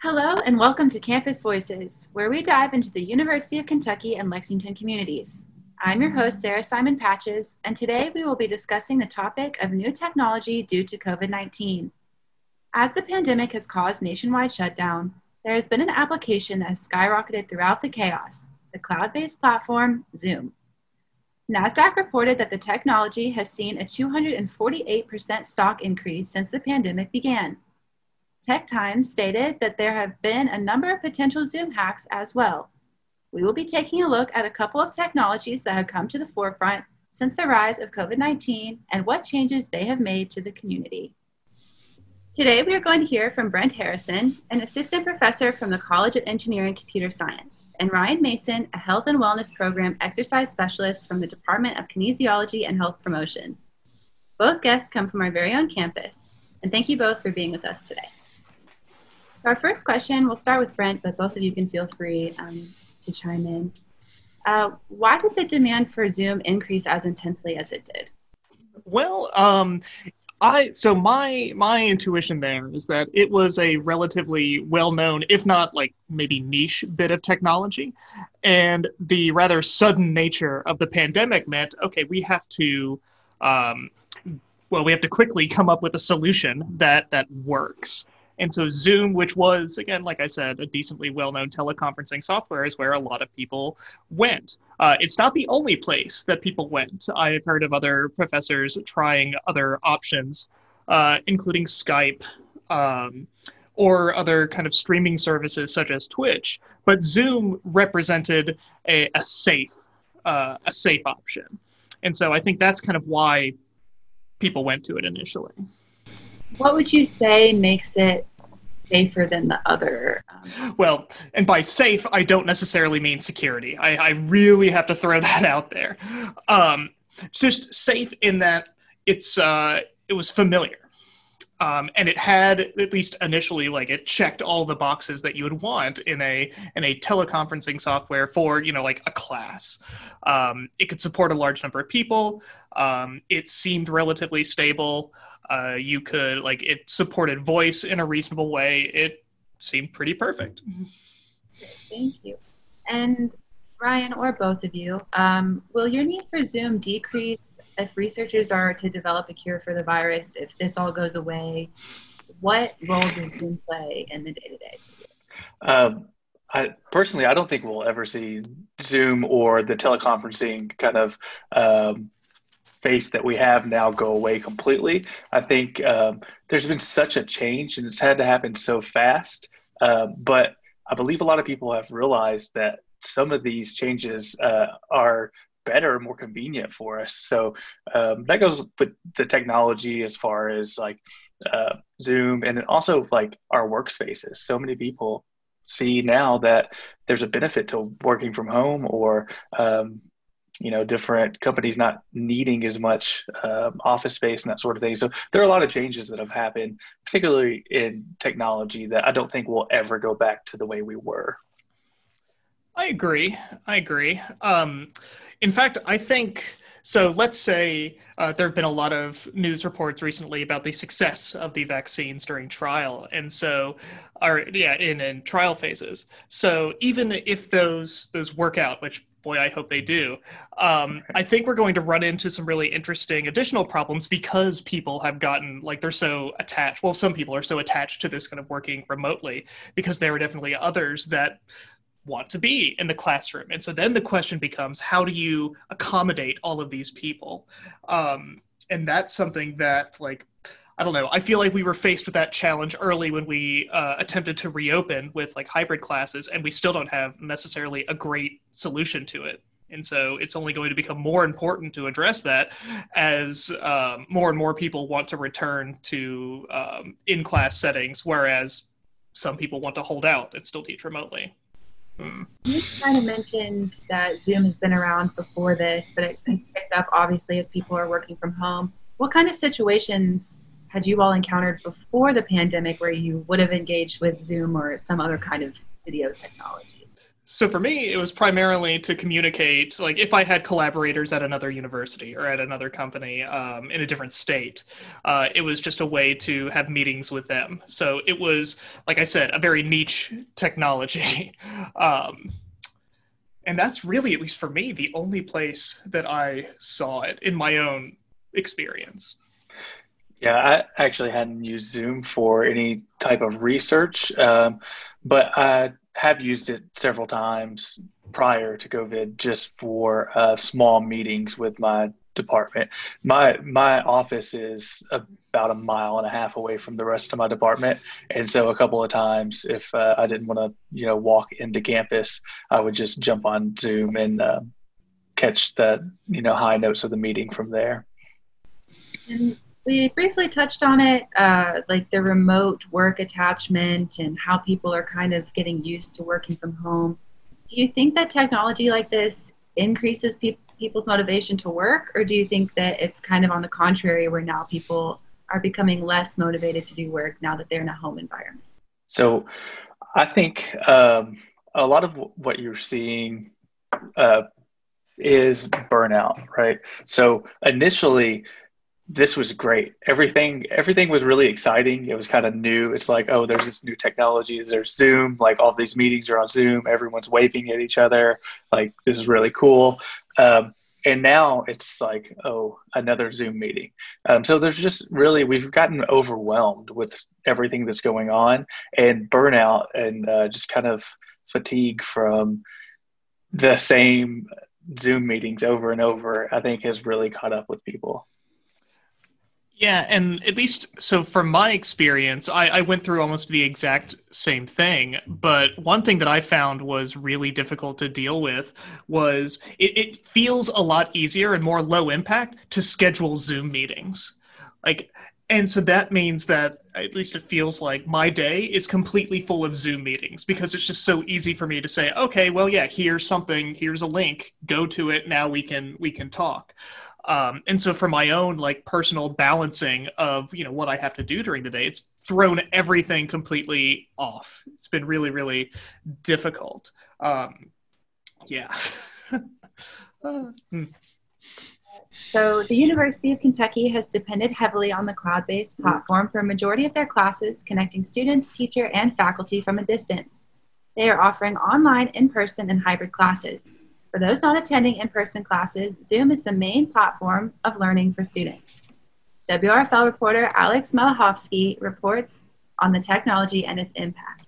Hello, and welcome to Campus Voices, where we dive into the University of Kentucky and Lexington communities. I'm your host, Sarah Simon Patches, and today we will be discussing the topic of new technology due to COVID 19. As the pandemic has caused nationwide shutdown, there has been an application that has skyrocketed throughout the chaos the cloud based platform Zoom. NASDAQ reported that the technology has seen a 248% stock increase since the pandemic began. Tech Times stated that there have been a number of potential Zoom hacks as well. We will be taking a look at a couple of technologies that have come to the forefront since the rise of COVID 19 and what changes they have made to the community. Today, we are going to hear from Brent Harrison, an assistant professor from the College of Engineering and Computer Science, and Ryan Mason, a health and wellness program exercise specialist from the Department of Kinesiology and Health Promotion. Both guests come from our very own campus, and thank you both for being with us today. Our first question, we'll start with Brent, but both of you can feel free um, to chime in. Uh, why did the demand for Zoom increase as intensely as it did? Well, um, I so my my intuition there is that it was a relatively well known, if not like maybe niche bit of technology, and the rather sudden nature of the pandemic meant okay, we have to, um, well, we have to quickly come up with a solution that that works. And so Zoom, which was, again, like I said, a decently well known teleconferencing software, is where a lot of people went. Uh, it's not the only place that people went. I've heard of other professors trying other options, uh, including Skype. Um, or other kind of streaming services such as Twitch, but Zoom represented a, a safe, uh, a safe option, and so I think that's kind of why people went to it initially. What would you say makes it safer than the other? Um... Well, and by safe, I don't necessarily mean security. I, I really have to throw that out there. Um, it's just safe in that it's uh, it was familiar. Um, and it had at least initially like it checked all the boxes that you would want in a in a teleconferencing software for you know like a class. Um, it could support a large number of people. Um, it seemed relatively stable. Uh, you could like it supported voice in a reasonable way. It seemed pretty perfect. Thank you. And Ryan or both of you, um, will your need for Zoom decrease if researchers are to develop a cure for the virus? If this all goes away, what role does Zoom play in the day to day? I personally, I don't think we'll ever see Zoom or the teleconferencing kind of um, face that we have now go away completely. I think um, there's been such a change, and it's had to happen so fast. Uh, but I believe a lot of people have realized that some of these changes uh, are better, more convenient for us. So um, that goes with the technology as far as like uh, Zoom and also like our workspaces. So many people see now that there's a benefit to working from home or um, you know different companies not needing as much um, office space and that sort of thing so there are a lot of changes that have happened particularly in technology that i don't think will ever go back to the way we were I agree. I agree. Um, in fact, I think so. Let's say uh, there have been a lot of news reports recently about the success of the vaccines during trial, and so, are yeah, in in trial phases. So even if those those work out, which boy, I hope they do. Um, I think we're going to run into some really interesting additional problems because people have gotten like they're so attached. Well, some people are so attached to this kind of working remotely because there are definitely others that want to be in the classroom. And so then the question becomes how do you accommodate all of these people? Um, and that's something that, like, I don't know. I feel like we were faced with that challenge early when we uh, attempted to reopen with like hybrid classes, and we still don't have necessarily a great solution to it. And so it's only going to become more important to address that as um, more and more people want to return to um, in class settings, whereas some people want to hold out and still teach remotely. You kind of mentioned that Zoom has been around before this, but it has picked up obviously as people are working from home. What kind of situations had you all encountered before the pandemic where you would have engaged with Zoom or some other kind of video technology? So for me, it was primarily to communicate, like if I had collaborators at another university or at another company um, in a different state, uh, it was just a way to have meetings with them. So it was, like I said, a very niche technology. um, and that's really, at least for me, the only place that I saw it in my own experience. Yeah, I actually hadn't used Zoom for any type of research, um, but I have used it several times prior to COVID just for uh, small meetings with my department. My my office is about a mile and a half away from the rest of my department, and so a couple of times, if uh, I didn't want to, you know, walk into campus, I would just jump on Zoom and uh, catch the you know high notes of the meeting from there. We briefly touched on it, uh, like the remote work attachment and how people are kind of getting used to working from home. Do you think that technology like this increases pe- people's motivation to work, or do you think that it's kind of on the contrary, where now people are becoming less motivated to do work now that they're in a home environment? So, I think um, a lot of what you're seeing uh, is burnout, right? So, initially, this was great. Everything everything was really exciting. It was kind of new. It's like, oh, there's this new technology. There's Zoom. Like all these meetings are on Zoom. Everyone's waving at each other. Like this is really cool. Um, and now it's like, oh, another Zoom meeting. Um, so there's just really we've gotten overwhelmed with everything that's going on and burnout and uh, just kind of fatigue from the same Zoom meetings over and over. I think has really caught up with people. Yeah, and at least so from my experience, I, I, went through almost the exact same thing. But one thing that I found was really difficult to deal with was it, it feels a lot easier and more low impact to schedule Zoom meetings. Like and so that means that at least it feels like my day is completely full of Zoom meetings because it's just so easy for me to say, okay, well, yeah, here's something, here's a link, go to it. Now we can we can talk. Um, and so for my own like personal balancing of you know what I have to do during the day, it's thrown everything completely off. It's been really really difficult. Um, yeah. uh, hmm. So, the University of Kentucky has depended heavily on the cloud based platform for a majority of their classes, connecting students, teacher, and faculty from a distance. They are offering online, in person, and hybrid classes. For those not attending in person classes, Zoom is the main platform of learning for students. WRFL reporter Alex Malachowski reports on the technology and its impact.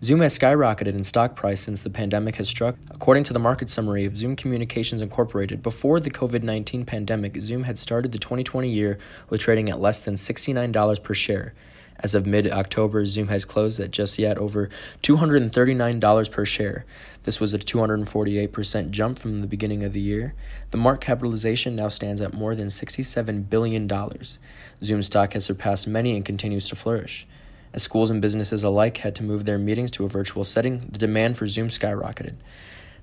Zoom has skyrocketed in stock price since the pandemic has struck. According to the market summary of Zoom Communications Incorporated, before the COVID 19 pandemic, Zoom had started the 2020 year with trading at less than $69 per share. As of mid October, Zoom has closed at just yet over $239 per share. This was a 248% jump from the beginning of the year. The market capitalization now stands at more than $67 billion. Zoom stock has surpassed many and continues to flourish. As schools and businesses alike had to move their meetings to a virtual setting, the demand for Zoom skyrocketed.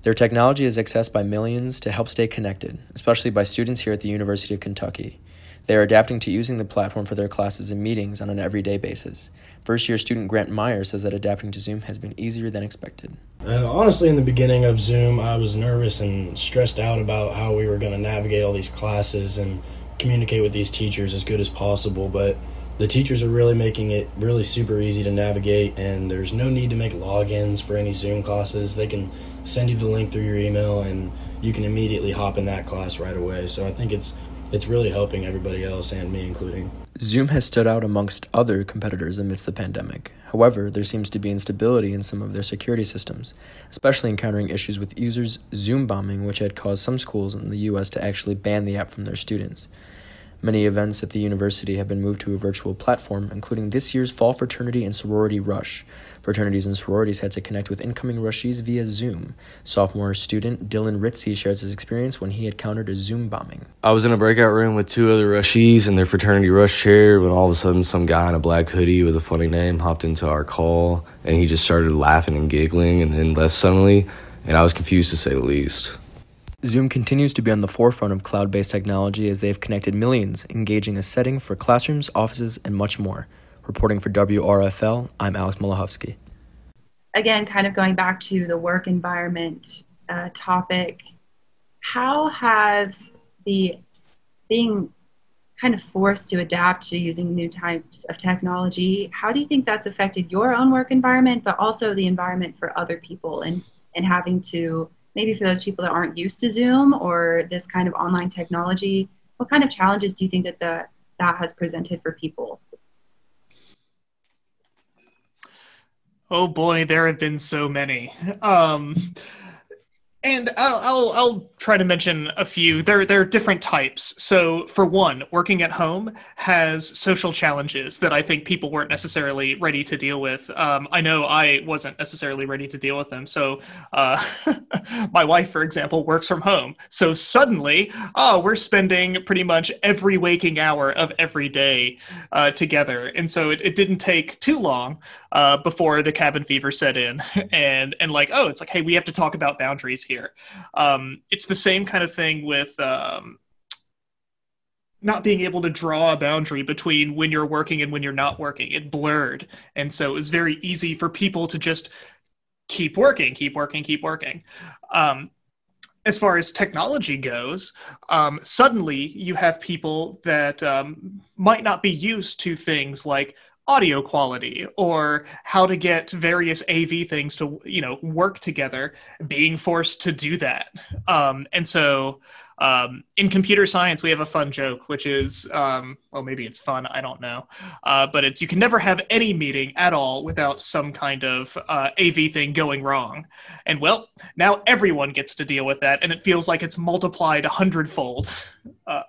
Their technology is accessed by millions to help stay connected, especially by students here at the University of Kentucky. They are adapting to using the platform for their classes and meetings on an everyday basis. First year student Grant Meyer says that adapting to Zoom has been easier than expected. Uh, honestly, in the beginning of Zoom, I was nervous and stressed out about how we were going to navigate all these classes and communicate with these teachers as good as possible. But the teachers are really making it really super easy to navigate, and there's no need to make logins for any Zoom classes. They can send you the link through your email, and you can immediately hop in that class right away. So I think it's it's really helping everybody else and me including. Zoom has stood out amongst other competitors amidst the pandemic. However, there seems to be instability in some of their security systems, especially encountering issues with users Zoom bombing, which had caused some schools in the US to actually ban the app from their students. Many events at the university have been moved to a virtual platform, including this year's Fall Fraternity and Sorority Rush. Fraternities and sororities had to connect with incoming rushees via Zoom. Sophomore student Dylan Ritzy shares his experience when he had encountered a Zoom bombing. I was in a breakout room with two other rushees in their fraternity rush chair when all of a sudden some guy in a black hoodie with a funny name hopped into our call and he just started laughing and giggling and then left suddenly, and I was confused to say the least. Zoom continues to be on the forefront of cloud based technology as they have connected millions, engaging a setting for classrooms, offices, and much more. Reporting for WRFL, I'm Alex Malachowski. again, kind of going back to the work environment uh, topic, how have the being kind of forced to adapt to using new types of technology, how do you think that's affected your own work environment, but also the environment for other people and, and having to, maybe for those people that aren't used to Zoom or this kind of online technology, what kind of challenges do you think that the, that has presented for people? Oh boy, there have been so many. Um, and I'll, I'll, I'll try to mention a few. There there are different types. So for one, working at home has social challenges that I think people weren't necessarily ready to deal with. Um, I know I wasn't necessarily ready to deal with them. So uh, my wife, for example, works from home. So suddenly, oh, we're spending pretty much every waking hour of every day uh, together. And so it, it didn't take too long uh, before the cabin fever set in, and and like oh, it's like hey, we have to talk about boundaries here here. Um, it's the same kind of thing with um, not being able to draw a boundary between when you're working and when you're not working. It blurred. And so it was very easy for people to just keep working, keep working, keep working. Um, as far as technology goes, um, suddenly you have people that um, might not be used to things like audio quality or how to get various AV things to you know work together, being forced to do that. Um, and so um, in computer science, we have a fun joke, which is um, well, maybe it's fun, I don't know, uh, but it's you can never have any meeting at all without some kind of uh, AV thing going wrong. And well, now everyone gets to deal with that, and it feels like it's multiplied a hundredfold. Uh,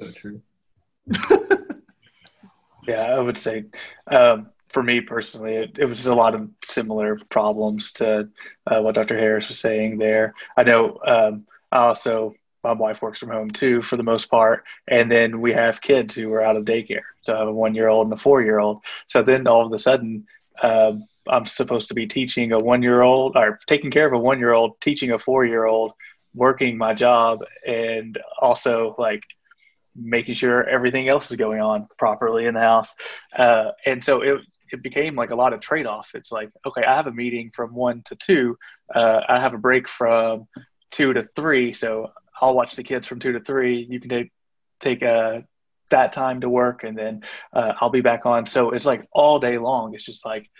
so true. Yeah, I would say um, for me personally, it, it, was a lot of similar problems to uh, what Dr. Harris was saying there. I know um, I also, my wife works from home too for the most part. And then we have kids who are out of daycare. So I have a one year old and a four year old. So then all of a sudden, um, I'm supposed to be teaching a one year old or taking care of a one year old, teaching a four year old, working my job, and also like making sure everything else is going on properly in the house. Uh, and so it, it became like a lot of trade off. It's like, okay, I have a meeting from one to two. Uh, I have a break from two to three. So I'll watch the kids from two to three. You can take, take uh, that time to work and then uh, I'll be back on. So it's like all day long. It's just like,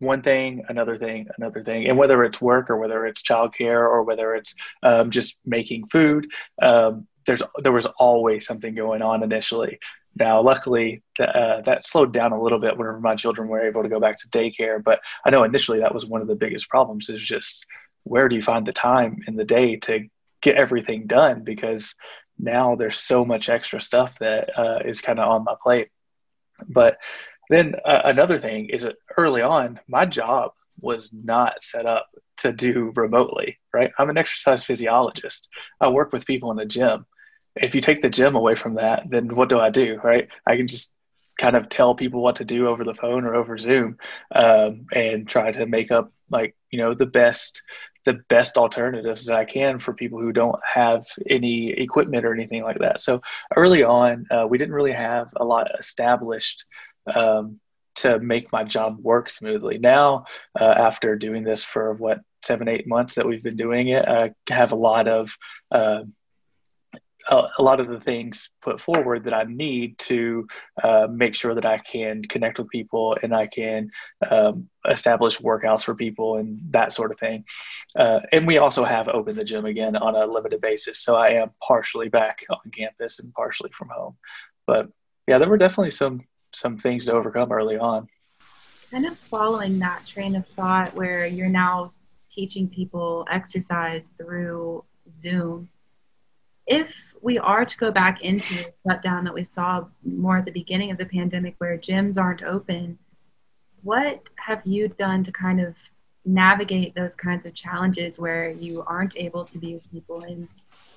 one thing, another thing, another thing, and whether it's work or whether it's childcare or whether it's um, just making food, um, there's there was always something going on initially. Now, luckily, uh, that slowed down a little bit whenever my children were able to go back to daycare. But I know initially that was one of the biggest problems is just where do you find the time in the day to get everything done? Because now there's so much extra stuff that uh, is kind of on my plate. But then uh, another thing is that early on, my job was not set up to do remotely, right? I'm an exercise physiologist. I work with people in the gym if you take the gym away from that, then what do I do, right? I can just kind of tell people what to do over the phone or over Zoom, um, and try to make up like you know the best the best alternatives that I can for people who don't have any equipment or anything like that. So early on, uh, we didn't really have a lot established um, to make my job work smoothly. Now, uh, after doing this for what seven eight months that we've been doing it, I have a lot of uh, a, lot of the things put forward that I need to uh, make sure that I can connect with people and I can um, establish workouts for people and that sort of thing. Uh, and we also have opened the gym again on a limited basis. So I am partially back on campus and partially from home. But yeah, there were definitely some some things to overcome early on. Kind of following that train of thought where you're now teaching people exercise through Zoom if we are to go back into the shutdown that we saw more at the beginning of the pandemic where gyms aren't open, what have you done to kind of navigate those kinds of challenges where you aren't able to be with people in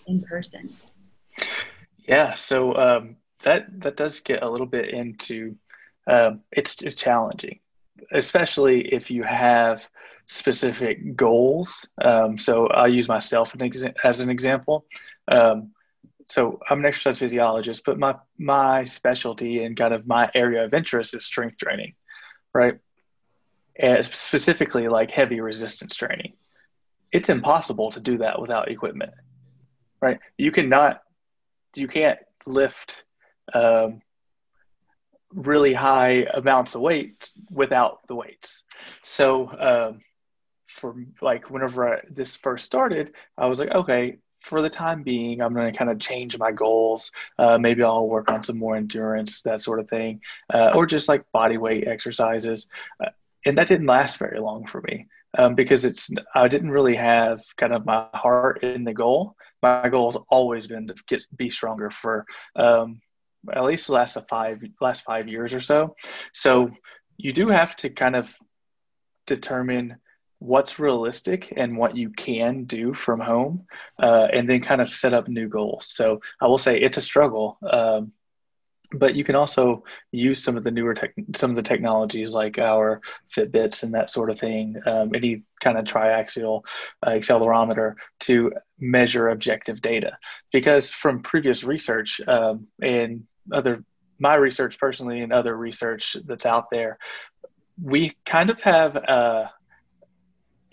in person? Yeah, so um, that that does get a little bit into um, it's challenging, especially if you have specific goals. Um, so I'll use myself as an example. Um, so I'm an exercise physiologist, but my my specialty and kind of my area of interest is strength training, right? and specifically like heavy resistance training. It's impossible to do that without equipment, right? You cannot, you can't lift um, really high amounts of weight without the weights. So, um, for like whenever I, this first started, I was like, okay, for the time being, I'm going to kind of change my goals. Uh, maybe I'll work on some more endurance, that sort of thing, uh, or just like body weight exercises. Uh, and that didn't last very long for me um, because it's I didn't really have kind of my heart in the goal. My goal has always been to get be stronger for um, at least the last five last five years or so. So you do have to kind of determine what's realistic and what you can do from home, uh, and then kind of set up new goals. So I will say it's a struggle. Um, but you can also use some of the newer tech, some of the technologies like our Fitbits and that sort of thing, um, any kind of triaxial uh, accelerometer to measure objective data. Because from previous research um, and other my research personally and other research that's out there, we kind of have a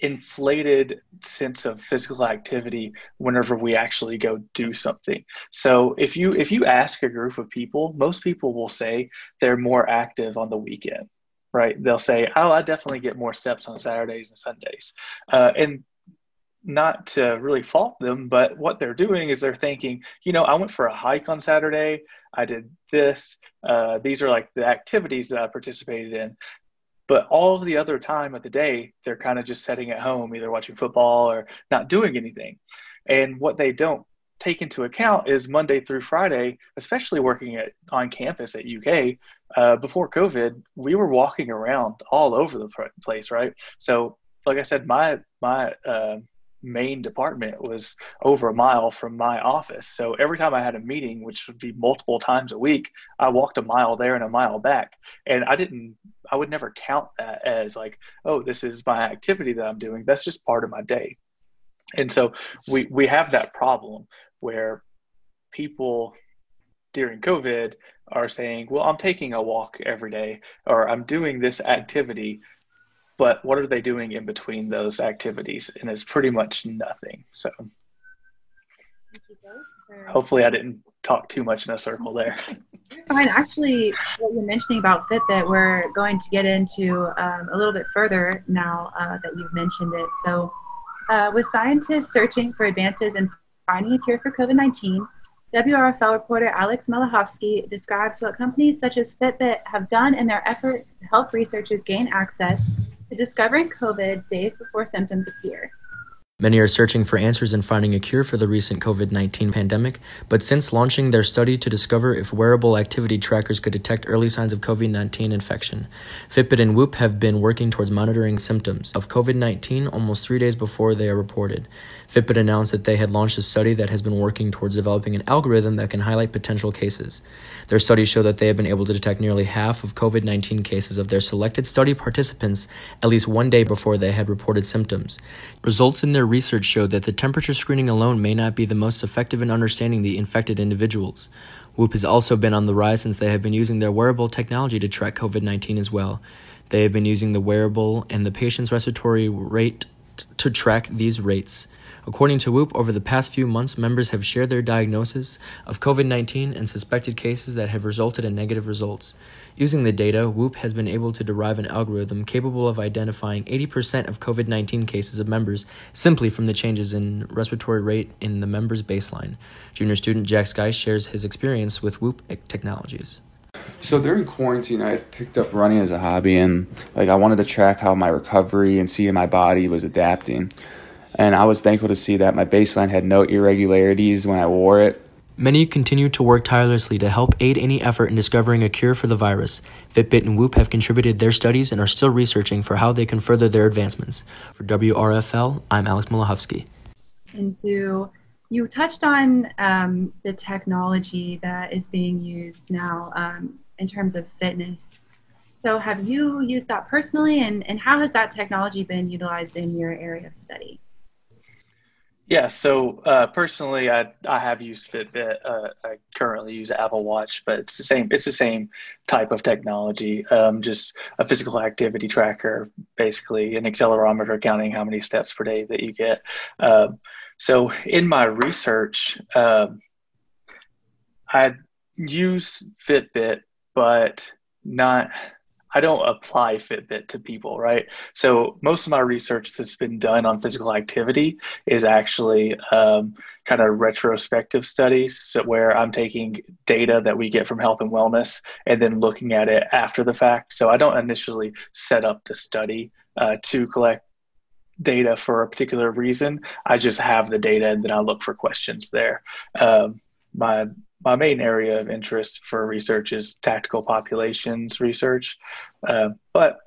inflated sense of physical activity whenever we actually go do something. So if you if you ask a group of people, most people will say they're more active on the weekend, right? They'll say, "Oh, I definitely get more steps on Saturdays and Sundays," uh, and not to really fault them, but what they're doing is they're thinking, you know, I went for a hike on Saturday. I did this. Uh, these are like the activities that I participated in. But all the other time of the day, they're kind of just sitting at home, either watching football or not doing anything. And what they don't take into account is Monday through Friday, especially working at on campus at UK. Uh, before COVID, we were walking around all over the place, right? So, like I said, my my uh, main department was over a mile from my office. So every time I had a meeting, which would be multiple times a week, I walked a mile there and a mile back. And I didn't, I would never count that as like, oh, this is my activity that I'm doing. That's just part of my day. And so we, we have that problem where people during COVID are saying, well, I'm taking a walk every day or I'm doing this activity but what are they doing in between those activities? And it's pretty much nothing. So hopefully I didn't talk too much in a circle there. Fine. Actually, what you're mentioning about Fitbit, we're going to get into um, a little bit further now uh, that you've mentioned it. So, uh, with scientists searching for advances in finding a cure for COVID 19, WRFL reporter Alex Malachowski describes what companies such as Fitbit have done in their efforts to help researchers gain access to discovering COVID days before symptoms appear. Many are searching for answers and finding a cure for the recent COVID 19 pandemic, but since launching their study to discover if wearable activity trackers could detect early signs of COVID 19 infection, Fitbit and Whoop have been working towards monitoring symptoms of COVID 19 almost three days before they are reported. Fitbit announced that they had launched a study that has been working towards developing an algorithm that can highlight potential cases. Their studies show that they have been able to detect nearly half of COVID 19 cases of their selected study participants at least one day before they had reported symptoms. Results in their research showed that the temperature screening alone may not be the most effective in understanding the infected individuals. Whoop has also been on the rise since they have been using their wearable technology to track COVID 19 as well. They have been using the wearable and the patient's respiratory rate to track these rates. According to Whoop, over the past few months, members have shared their diagnosis of COVID 19 and suspected cases that have resulted in negative results. Using the data, Whoop has been able to derive an algorithm capable of identifying 80% of COVID 19 cases of members simply from the changes in respiratory rate in the members' baseline. Junior student Jack Sky shares his experience with Whoop Technologies. So during quarantine, I picked up running as a hobby, and like I wanted to track how my recovery and see my body was adapting. And I was thankful to see that my baseline had no irregularities when I wore it. Many continue to work tirelessly to help aid any effort in discovering a cure for the virus. Fitbit and Whoop have contributed their studies and are still researching for how they can further their advancements. For WRFL, I'm Alex Malachowski. And so you touched on um, the technology that is being used now um, in terms of fitness. So have you used that personally and, and how has that technology been utilized in your area of study? Yeah, so uh, personally, I I have used Fitbit. Uh, I currently use Apple Watch, but it's the same. It's the same type of technology. Um, just a physical activity tracker, basically an accelerometer counting how many steps per day that you get. Um, so in my research, um, I use Fitbit, but not I don't apply Fitbit to people, right? So most of my research that's been done on physical activity is actually um, kind of retrospective studies where I'm taking data that we get from health and wellness and then looking at it after the fact. So I don't initially set up the study uh, to collect data for a particular reason. I just have the data and then I look for questions there. Um, my my main area of interest for research is tactical populations research. Uh, but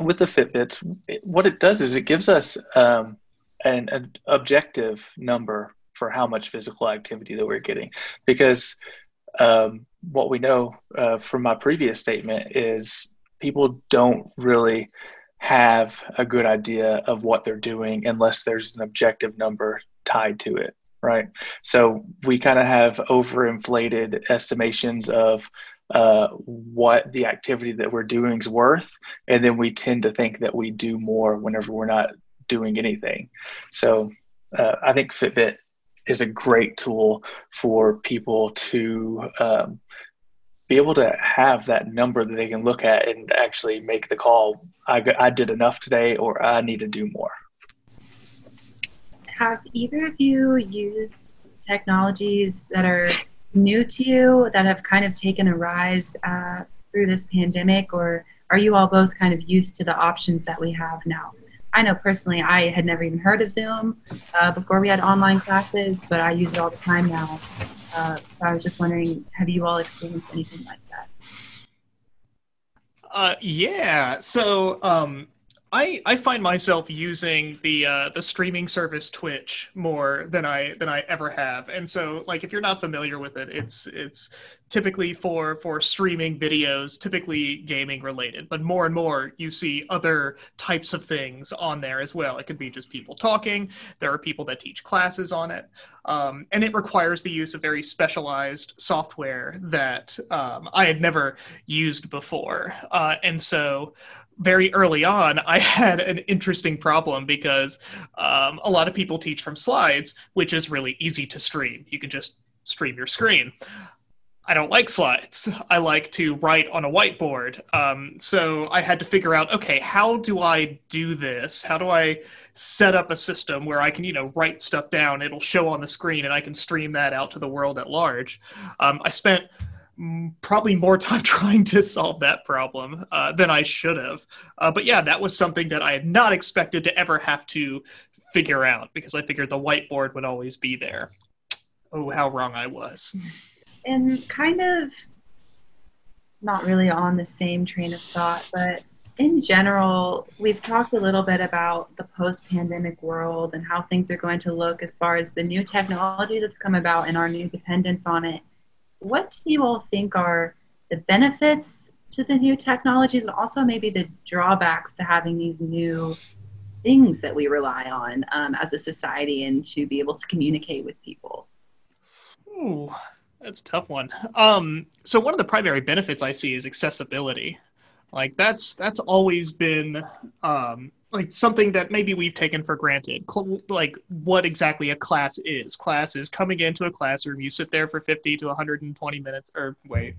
with the Fitbits, what it does is it gives us um, an, an, objective number for how much physical activity that we're getting. Because um, what we know uh, from my previous statement is people don't really have a good idea of what they're doing unless there's an objective number tied to it right? So we kind of have overinflated estimations of uh, what the activity that we're doing is worth, and then we tend to think that we do more whenever we're not doing anything. So uh, I think Fitbit is a great tool for people to um, be able to have that number that they can look at and actually make the call. I, I did enough today, or I need to do more have either of you used technologies that are new to you that have kind of taken a rise uh, through this pandemic, or are you all both kind of used to the options that we have now? I know personally, I had never even heard of Zoom uh, before we had online classes, but I use it all the time now. Uh, so I was just wondering, have you all experienced anything like that? Uh, yeah. So um, I, I find myself using the uh, the streaming service Twitch more than I than I ever have, and so like if you're not familiar with it, it's it's typically for for streaming videos, typically gaming related, but more and more you see other types of things on there as well. It could be just people talking. There are people that teach classes on it, um, and it requires the use of very specialized software that um, I had never used before, uh, and so very early on, I had an interesting problem because um, a lot of people teach from slides, which is really easy to stream. You can just stream your screen. I don't like slides. I like to write on a whiteboard. Um, so I had to figure out, okay, how do I do this? How do I set up a system where I can, you know, write stuff down? It'll show on the screen, and I can stream that out to the world at large. Um, I spent probably more time trying to solve that problem uh, than I should have. Uh, but yeah, that was something that I had not expected to ever have to figure out because I figured the whiteboard would always be there. Oh, how wrong I was. And kind of not really on the same train of thought, but in general, we've talked a little bit about the post pandemic world and how things are going to look as far as the new technology that's come about and our new dependence on it what do you all think are the benefits to the new technologies and also maybe the drawbacks to having these new things that we rely on um, as a society and to be able to communicate with people? Ooh, that's a tough one. Um, so one of the primary benefits I see is accessibility. Like that's that's always been um, like something that maybe we've taken for granted like what exactly a class is class is coming into a classroom you sit there for 50 to 120 minutes or wait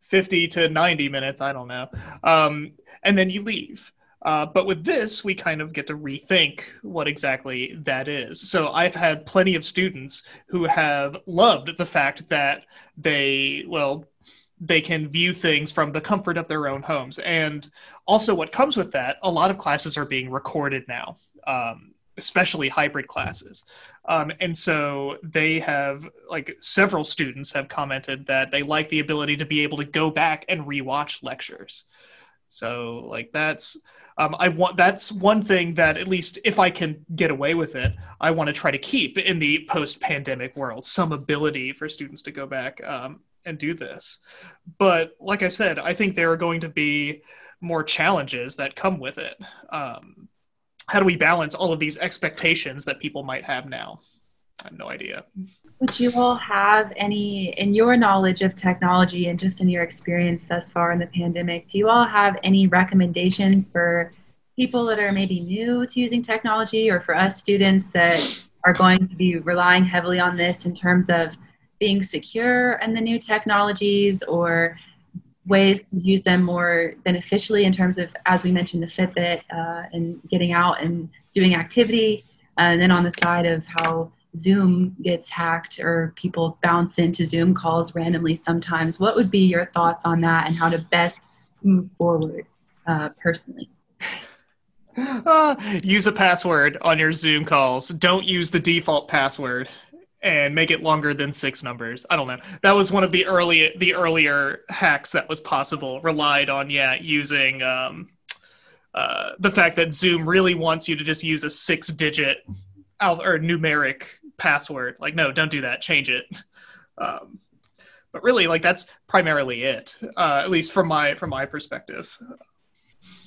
50 to 90 minutes i don't know um, and then you leave uh, but with this we kind of get to rethink what exactly that is so i've had plenty of students who have loved the fact that they well they can view things from the comfort of their own homes. And also, what comes with that, a lot of classes are being recorded now, um, especially hybrid classes. Um, and so they have, like, several students have commented that they like the ability to be able to go back and rewatch lectures. So, like, that's. Um, I want that's one thing that at least if I can get away with it, I want to try to keep in the post-pandemic world some ability for students to go back um, and do this. But like I said, I think there are going to be more challenges that come with it. Um, how do we balance all of these expectations that people might have now? I have no idea. Would you all have any, in your knowledge of technology and just in your experience thus far in the pandemic, do you all have any recommendations for people that are maybe new to using technology or for us students that are going to be relying heavily on this in terms of being secure in the new technologies or ways to use them more beneficially in terms of, as we mentioned, the Fitbit uh, and getting out and doing activity. And then on the side of how Zoom gets hacked or people bounce into Zoom calls randomly sometimes. What would be your thoughts on that and how to best move forward uh, personally? Uh, use a password on your Zoom calls. Don't use the default password and make it longer than six numbers. I don't know. That was one of the early the earlier hacks that was possible. Relied on yeah using um, uh, the fact that Zoom really wants you to just use a six digit or numeric password. Like, no, don't do that. Change it. Um, but really, like that's primarily it, uh, at least from my from my perspective.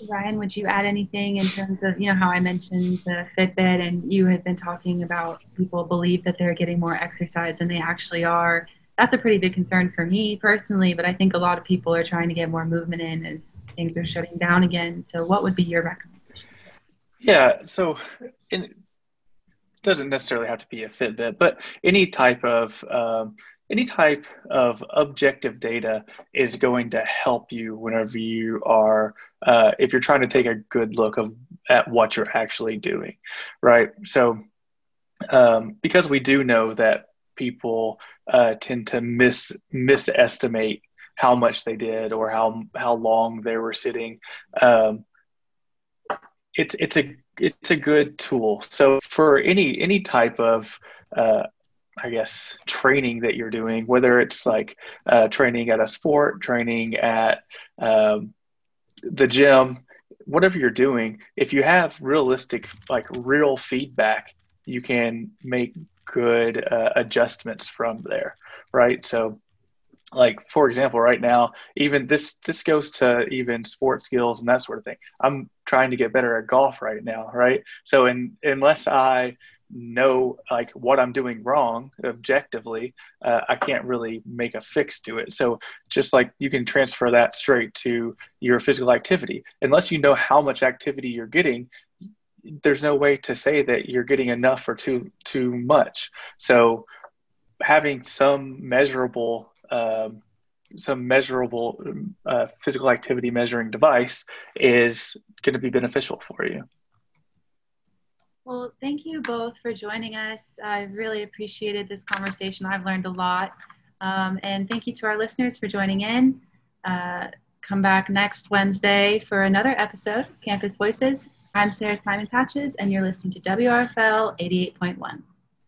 Ryan, would you add anything in terms of you know how I mentioned the Fitbit, and you had been talking about people believe that they're getting more exercise than they actually are. That's a pretty big concern for me personally, but I think a lot of people are trying to get more movement in as things are shutting down again. So, what would be your recommendation? Yeah, so in doesn't necessarily have to be a Fitbit, but any type of um, any type of objective data is going to help you whenever you are uh, if you're trying to take a good look of at what you're actually doing, right? So um, because we do know that people uh, tend to misestimate how much they did or how how long they were sitting. Um, it's it's a it's a good tool. So for any any type of uh, I guess training that you're doing, whether it's like uh, training at a sport, training at um, the gym, whatever you're doing, if you have realistic, like real feedback, you can make good uh, adjustments from there, right? So like for example right now even this this goes to even sports skills and that sort of thing. I'm trying to get better at golf right now right? So in, unless i know like what i'm doing wrong objectively uh, i can't really make a fix to it. So just like you can transfer that straight to your physical activity. Unless you know how much activity you're getting there's no way to say that you're getting enough or too too much. So having some measurable um, some measurable uh, physical activity measuring device is going to be beneficial for you. Well, thank you both for joining us. I've really appreciated this conversation. I've learned a lot. Um, and thank you to our listeners for joining in. Uh, come back next Wednesday for another episode Campus Voices. I'm Sarah Simon Patches, and you're listening to WRFL 88.1.